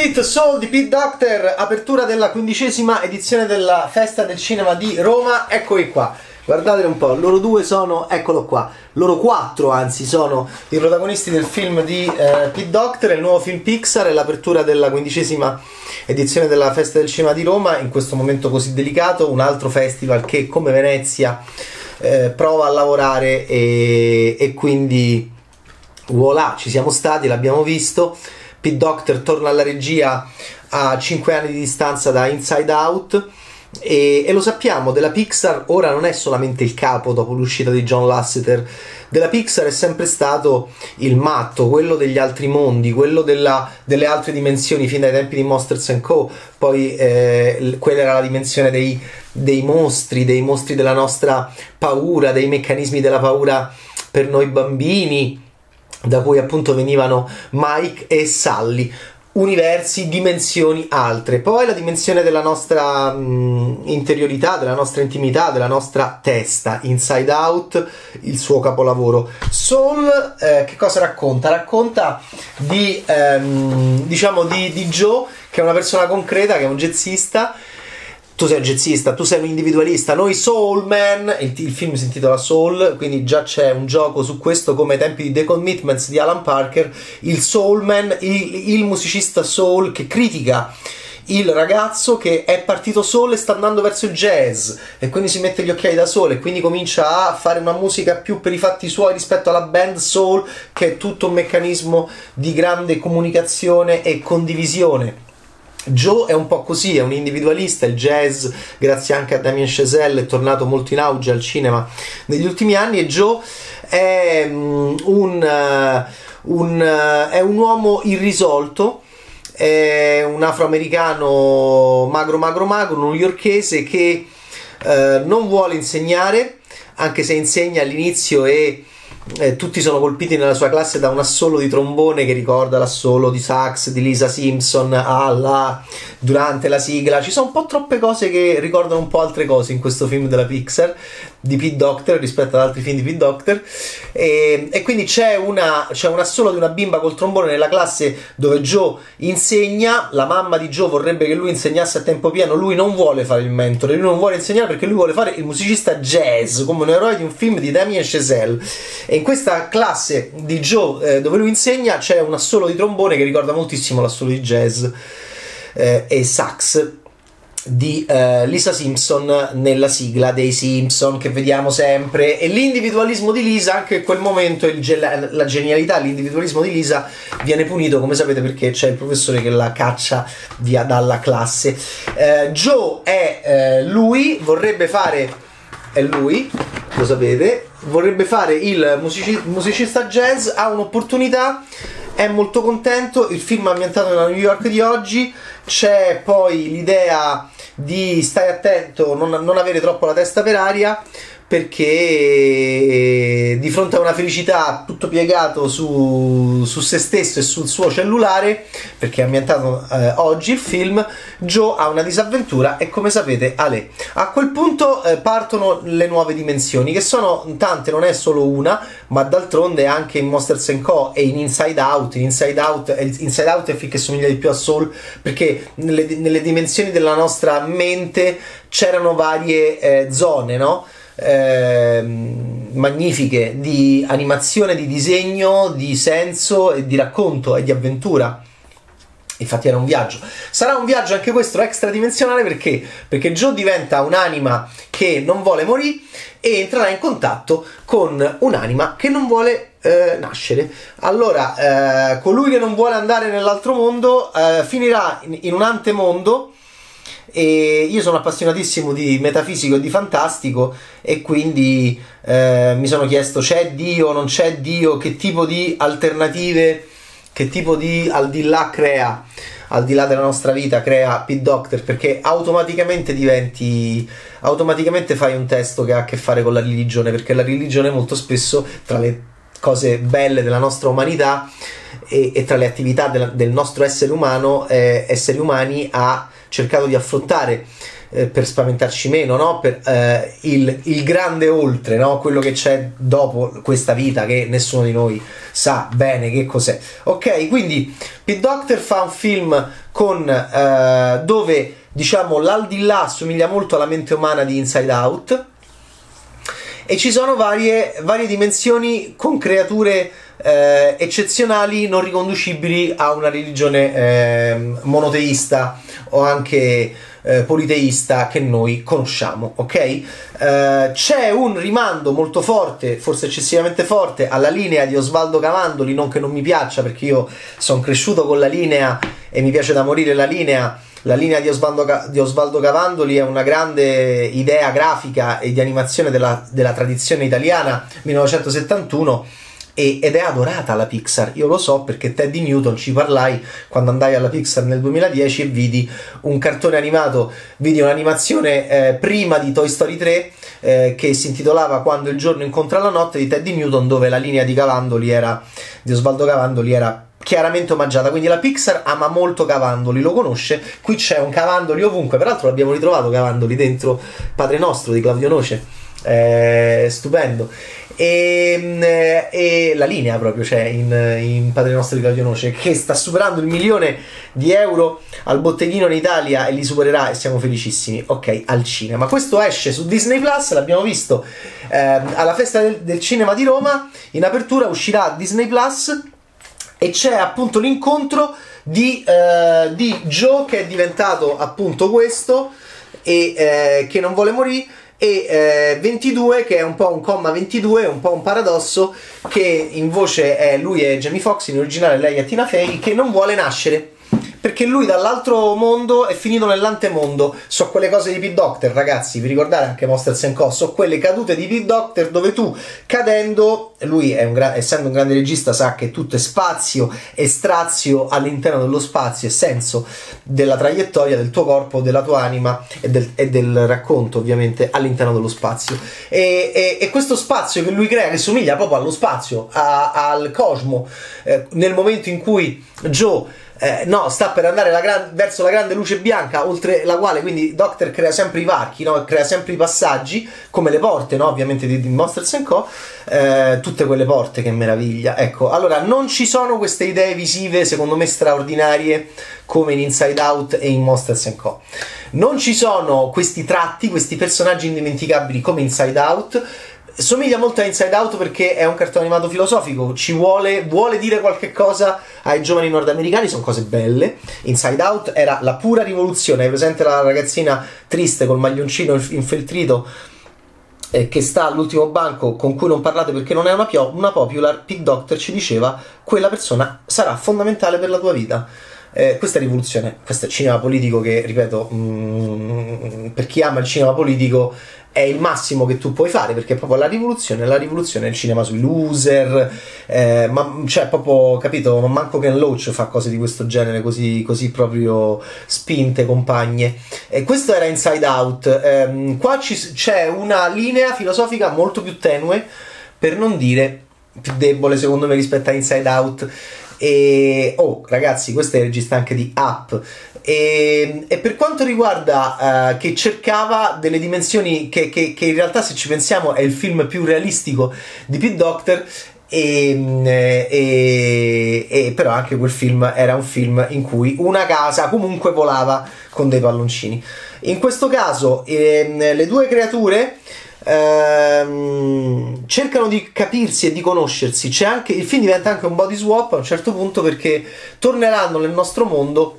It Soul di Pete Doctor, apertura della quindicesima edizione della Festa del Cinema di Roma. Eccoli qua. Guardate un po', loro due sono, eccolo qua, loro quattro anzi sono i protagonisti del film di eh, Pete Doctor, il nuovo film Pixar, è l'apertura della quindicesima edizione della Festa del Cinema di Roma, in questo momento così delicato, un altro festival che come Venezia eh, prova a lavorare e, e quindi voilà, ci siamo stati, l'abbiamo visto. Pete Doctor torna alla regia a 5 anni di distanza da Inside Out. E, e, lo sappiamo, della Pixar ora non è solamente il capo dopo l'uscita di John Lasseter, della Pixar è sempre stato il matto, quello degli altri mondi, quello della, delle altre dimensioni fin dai tempi di Monsters Co. Poi eh, quella era la dimensione dei, dei mostri, dei mostri della nostra paura, dei meccanismi della paura per noi bambini da cui appunto venivano Mike e Sally universi, dimensioni altre. Poi la dimensione della nostra mh, mm, interiorità, della nostra intimità, della nostra testa, Inside Out, il suo capolavoro. Soul, eh, che cosa racconta? Racconta di, ehm, diciamo, di, di Joe, che è una persona concreta, che è un jazzista, tu sei un jazzista, tu sei un individualista, noi Soul Man, il, il, film si intitola Soul, quindi già c'è un gioco su questo come ai tempi di The Commitments di Alan Parker, il Soul Man, il, il musicista soul che critica il ragazzo che è partito solo e sta andando verso il jazz e quindi si mette gli occhiali da solo e quindi comincia a fare una musica più per i fatti suoi rispetto alla band soul che è tutto un meccanismo di grande comunicazione e condivisione Joe è un po' così, è un individualista, il jazz, grazie anche a Damien Chazelle, è tornato molto in auge al cinema negli ultimi anni e Joe è um, un, uh, un, uh, è un uomo irrisolto, è un afroamericano magro magro magro, newyorkese che uh, non vuole insegnare, anche se insegna all'inizio e eh, tutti sono colpiti nella sua classe da un assolo di trombone che ricorda l'assolo di sax di Lisa Simpson alla, durante la sigla. Ci sono un po' troppe cose che ricordano un po' altre cose in questo film della Pixar di Pete Doctor rispetto ad altri film di Pete Doctor. E, e quindi c'è, una, c'è un assolo di una bimba col trombone nella classe dove Joe insegna. La mamma di Joe vorrebbe che lui insegnasse a tempo pieno. Lui non vuole fare il mentore, lui non vuole insegnare perché lui vuole fare il musicista jazz come un eroe di un film di Damien Chazelle. E in questa classe di Joe eh, dove lui insegna c'è un assolo di trombone che ricorda moltissimo l'assolo di jazz eh, e sax di uh, Lisa Simpson nella sigla dei Simpson che vediamo sempre. E l'individualismo di Lisa anche in quel momento ge- la genialità l'individualismo di Lisa viene punito come sapete perché c'è il professore che la caccia via dalla classe. Uh, Joe è uh, lui vorrebbe fare è lui lo sapete vorrebbe fare il musici- musicista jazz, ha un'opportunità, è molto contento, il film è ambientato nella New York di oggi, c'è poi l'idea di stai attento, non, non avere troppo la testa per aria, perché di fronte a una felicità tutto piegato su, su se stesso e sul suo cellulare, perché è ambientato eh, oggi il film, Joe ha una disavventura e come sapete Ale. A quel punto eh, partono le nuove dimensioni, che sono tante, non è solo una, ma d'altronde anche in Monsters Co. e in Inside Out. In Inside Out, Inside Out è il film che somiglia di più a Soul, perché nelle, nelle dimensioni della nostra mente c'erano varie eh, zone, no? Eh, magnifiche di animazione, di disegno, di senso e di racconto e di avventura. Infatti era un viaggio. Sarà un viaggio anche questo extradimensionale perché? Perché Joe diventa un'anima che non vuole morire e entrerà in contatto con un'anima che non vuole eh, nascere. Allora, eh, colui che non vuole andare nell'altro mondo eh, finirà in, in un antemondo e io sono appassionatissimo di metafisico e di fantastico e quindi eh, mi sono chiesto c'è Dio, non c'è Dio, che tipo di alternative, che tipo di al di là crea, al di là della nostra vita crea Pit Doctor? Perché automaticamente diventi, automaticamente fai un testo che ha a che fare con la religione perché la religione molto spesso tra le cose belle della nostra umanità e, e tra le attività del, del nostro essere umano, eh, esseri umani ha cercato di affrontare eh, per spaventarci meno, no? per eh, il, il, grande oltre, no? quello che c'è dopo questa vita che nessuno di noi sa bene che cos'è. Ok, quindi Pete Doctor fa un film con, eh, dove diciamo l'aldilà assomiglia molto alla mente umana di Inside Out e ci sono varie, varie dimensioni con creature eh, eccezionali non riconducibili a una religione eh, monoteista o anche eh, politeista che noi conosciamo, ok? Eh, c'è un rimando molto forte, forse eccessivamente forte, alla linea di Osvaldo Cavandoli, non che non mi piaccia perché io sono cresciuto con la linea e mi piace da morire la linea la linea di Osvaldo, di Osvaldo, Cavandoli è una grande idea grafica e di animazione della, della tradizione italiana 1971 ed è adorata la Pixar. Io lo so perché Teddy Newton ci parlai quando andai alla Pixar nel 2010 e vidi un cartone animato, vidi un'animazione eh, prima di Toy Story 3 eh, che si intitolava Quando il giorno incontra la notte di Teddy Newton dove la linea di Cavandoli era di Osvaldo Cavandoli era chiaramente omaggiata. Quindi la Pixar ama molto Cavandoli, lo conosce. Qui c'è un Cavandoli ovunque. Peraltro l'abbiamo ritrovato Cavandoli dentro Padre Nostro di Claudio Noce. Eh, stupendo. E, e, la linea proprio c'è in, in Padre Nostro di Claudio Noce che sta superando il milione di euro al botteghino in Italia e li supererà e siamo felicissimi. Ok, al cinema. Questo esce su Disney Plus, l'abbiamo visto eh, alla festa del, del cinema di Roma. In apertura uscirà Disney Plus e c'è appunto l'incontro di, eh, di Joe che è diventato appunto questo e eh, che non vuole morire e eh, 22 che è un po' un comma 22 un po' un paradosso che in voce è lui e Jamie Foxx in originale lei è Tina Fey che non vuole nascere perché lui dall'altro mondo è finito nell'antemondo. So quelle cose di Pete Doctor, ragazzi, vi ricordate anche Monsters Co? So quelle cadute di Pete Doctor dove tu cadendo, lui un gra- essendo un grande regista sa che tutto è spazio e strazio all'interno dello spazio e senso della traiettoria del tuo corpo, della tua anima e del, e del racconto ovviamente all'interno dello spazio. E, e, e, questo spazio che lui crea, che somiglia proprio allo spazio, a, al cosmo, eh, nel momento in cui Joe eh, no, sta per andare la gran- verso la grande luce bianca, oltre la quale quindi Doctor crea sempre i varchi, no? crea sempre i passaggi, come le porte, no? ovviamente di, di Monsters Co. Eh, tutte quelle porte, che meraviglia. Ecco, allora non ci sono queste idee visive, secondo me, straordinarie come in Inside Out e in Monsters Co. Non ci sono questi tratti, questi personaggi indimenticabili come Inside Out somiglia molto a Inside Out perché è un cartone animato filosofico, ci vuole, vuole dire qualche cosa ai giovani nordamericani, sono cose belle. Inside Out era la pura rivoluzione, hai presente la ragazzina triste col maglioncino infeltrito eh, che sta all'ultimo banco con cui non parlate perché non è una, pio- una popular, Pig Doctor ci diceva quella persona sarà fondamentale per la tua vita. Eh, questa rivoluzione, questo è cinema politico che, ripeto, mm, per chi ama il cinema politico è il massimo che tu puoi fare perché proprio la rivoluzione, la rivoluzione è il cinema sui loser, eh, ma cioè proprio capito, non manco Ken Loach fa cose di questo genere così, così proprio spinte, compagne. E questo era Inside Out. Eh, qua ci, c'è una linea filosofica molto più tenue, per non dire più debole secondo me rispetto a Inside Out. E oh, ragazzi, questo è il regista anche di Up. E, e per quanto riguarda uh, che cercava delle dimensioni che, che, che, in realtà, se ci pensiamo, è il film più realistico di Pete Doctor. E, e, e, però anche quel film era un film in cui una casa comunque volava con dei palloncini. In questo caso, eh, le due creature ehm, cercano di capirsi e di conoscersi. C'è anche, il film diventa anche un body swap a un certo punto perché torneranno nel nostro mondo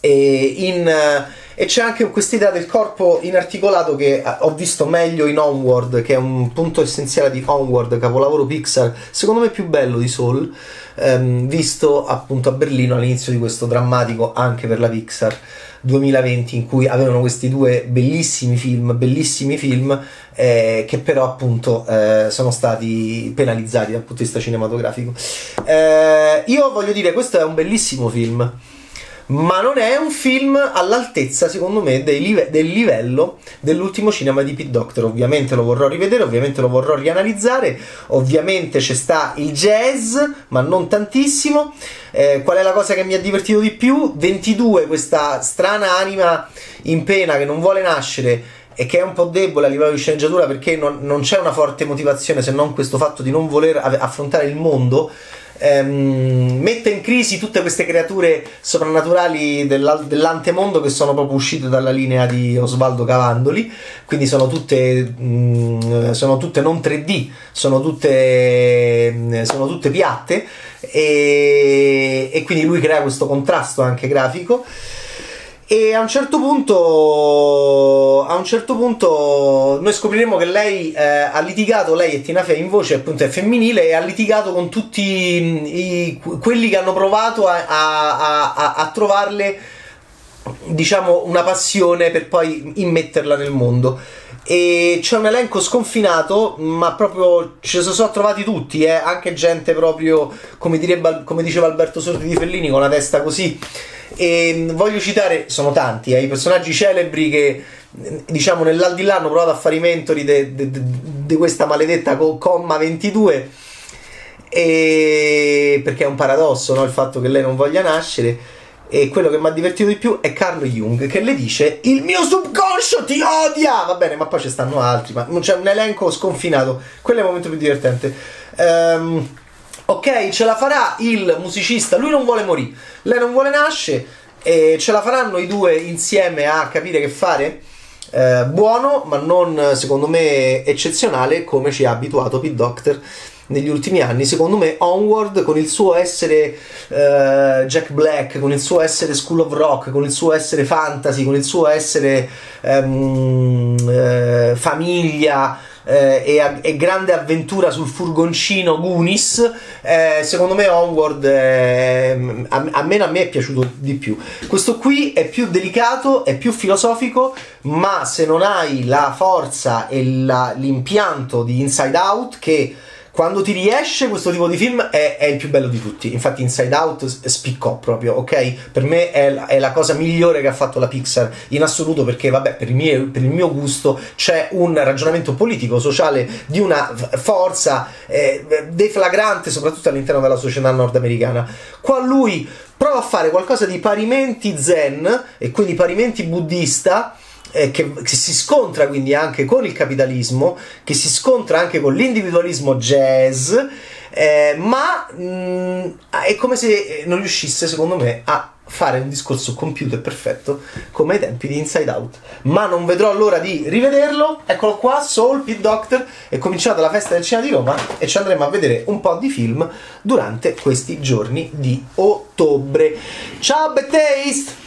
e, in, e c'è anche questa idea del corpo inarticolato che ho visto meglio in Onward, che è un punto essenziale di Onward, capolavoro Pixar, secondo me più bello di Soul, ehm, visto appunto a Berlino all'inizio di questo drammatico anche per la Pixar 2020 in cui avevano questi due bellissimi film, bellissimi film eh, che però appunto eh, sono stati penalizzati dal punto di vista cinematografico. Eh, io voglio dire, questo è un bellissimo film ma non è un film all'altezza, secondo me, live- del livello dell'ultimo cinema di Pete Doctor. Ovviamente lo vorrò rivedere, ovviamente lo vorrò rianalizzare, ovviamente c'è sta il jazz, ma non tantissimo. Eh, qual è la cosa che mi ha divertito di più? 22, questa strana anima in pena che non vuole nascere e che è un po' debole a livello di sceneggiatura perché non, non c'è una forte motivazione se non questo fatto di non voler affrontare il mondo ehm, mette in crisi tutte queste creature soprannaturali dell'antemondo che sono proprio uscite dalla linea di Osvaldo Cavandoli, quindi sono tutte, mh, mm, sono tutte non 3D, sono tutte, sono tutte piatte e, e quindi lui crea questo contrasto anche grafico. E a un certo punto, a un certo punto noi scopriremo che lei eh, ha litigato, lei è Tina Fey in voce, appunto è femminile, e ha litigato con tutti i, quelli che hanno provato a, a, a, a trovarle, diciamo, una passione per poi immetterla nel mondo e c'è un elenco sconfinato, ma proprio ce ne sono trovati tutti, eh? anche gente proprio come, direbbe, come diceva Alberto Sordi di Fellini con la testa così. E voglio citare, sono tanti, eh, i personaggi celebri che diciamo nell'aldilà hanno provato a fare i mentori di questa maledetta comma 22 e, perché è un paradosso no? il fatto che lei non voglia nascere e quello che mi ha divertito di più è Carlo Jung che le dice il mio subconscio ti odia! Va bene ma poi ci stanno altri ma c'è un elenco sconfinato. Quello è il momento più divertente. Um, ok, ce la farà il musicista, lui non vuole morire, lei non vuole nascere, e ce la faranno i due insieme a capire che fare? Eh, buono, ma non secondo me eccezionale come ci ha abituato Pete Doctor negli ultimi anni. Secondo me, Onward con il suo essere eh, Jack Black, con il suo essere School of Rock, con il suo essere fantasy, con il suo essere ehm, eh, famiglia eh, e, e, grande avventura sul furgoncino Goonies, eh, secondo me Onward eh, almeno a me è piaciuto di più. Questo qui è più delicato, è più filosofico, ma se non hai la forza e la, l'impianto di Inside Out che quando ti riesce questo tipo di film è, è, il più bello di tutti. Infatti, Inside Out spiccò proprio, ok? Per me è, è, la cosa migliore che ha fatto la Pixar in assoluto perché, vabbè, per il, mio, per il mio gusto c'è un ragionamento politico, sociale di una forza eh, deflagrante, soprattutto all'interno della società nordamericana. Qua lui prova a fare qualcosa di parimenti zen e quindi parimenti buddista eh, che, che, si scontra quindi anche con il capitalismo, che si scontra anche con l'individualismo jazz, eh, ma mh, mm, è come se non riuscisse, secondo me, a fare un discorso compiuto e perfetto come ai tempi di Inside Out. Ma non vedrò l'ora di rivederlo. Eccolo qua, Soul Pit Doctor. È cominciata la festa del cinema di Roma e ci andremo a vedere un po' di film durante questi giorni di ottobre. Ciao, Bad Taste!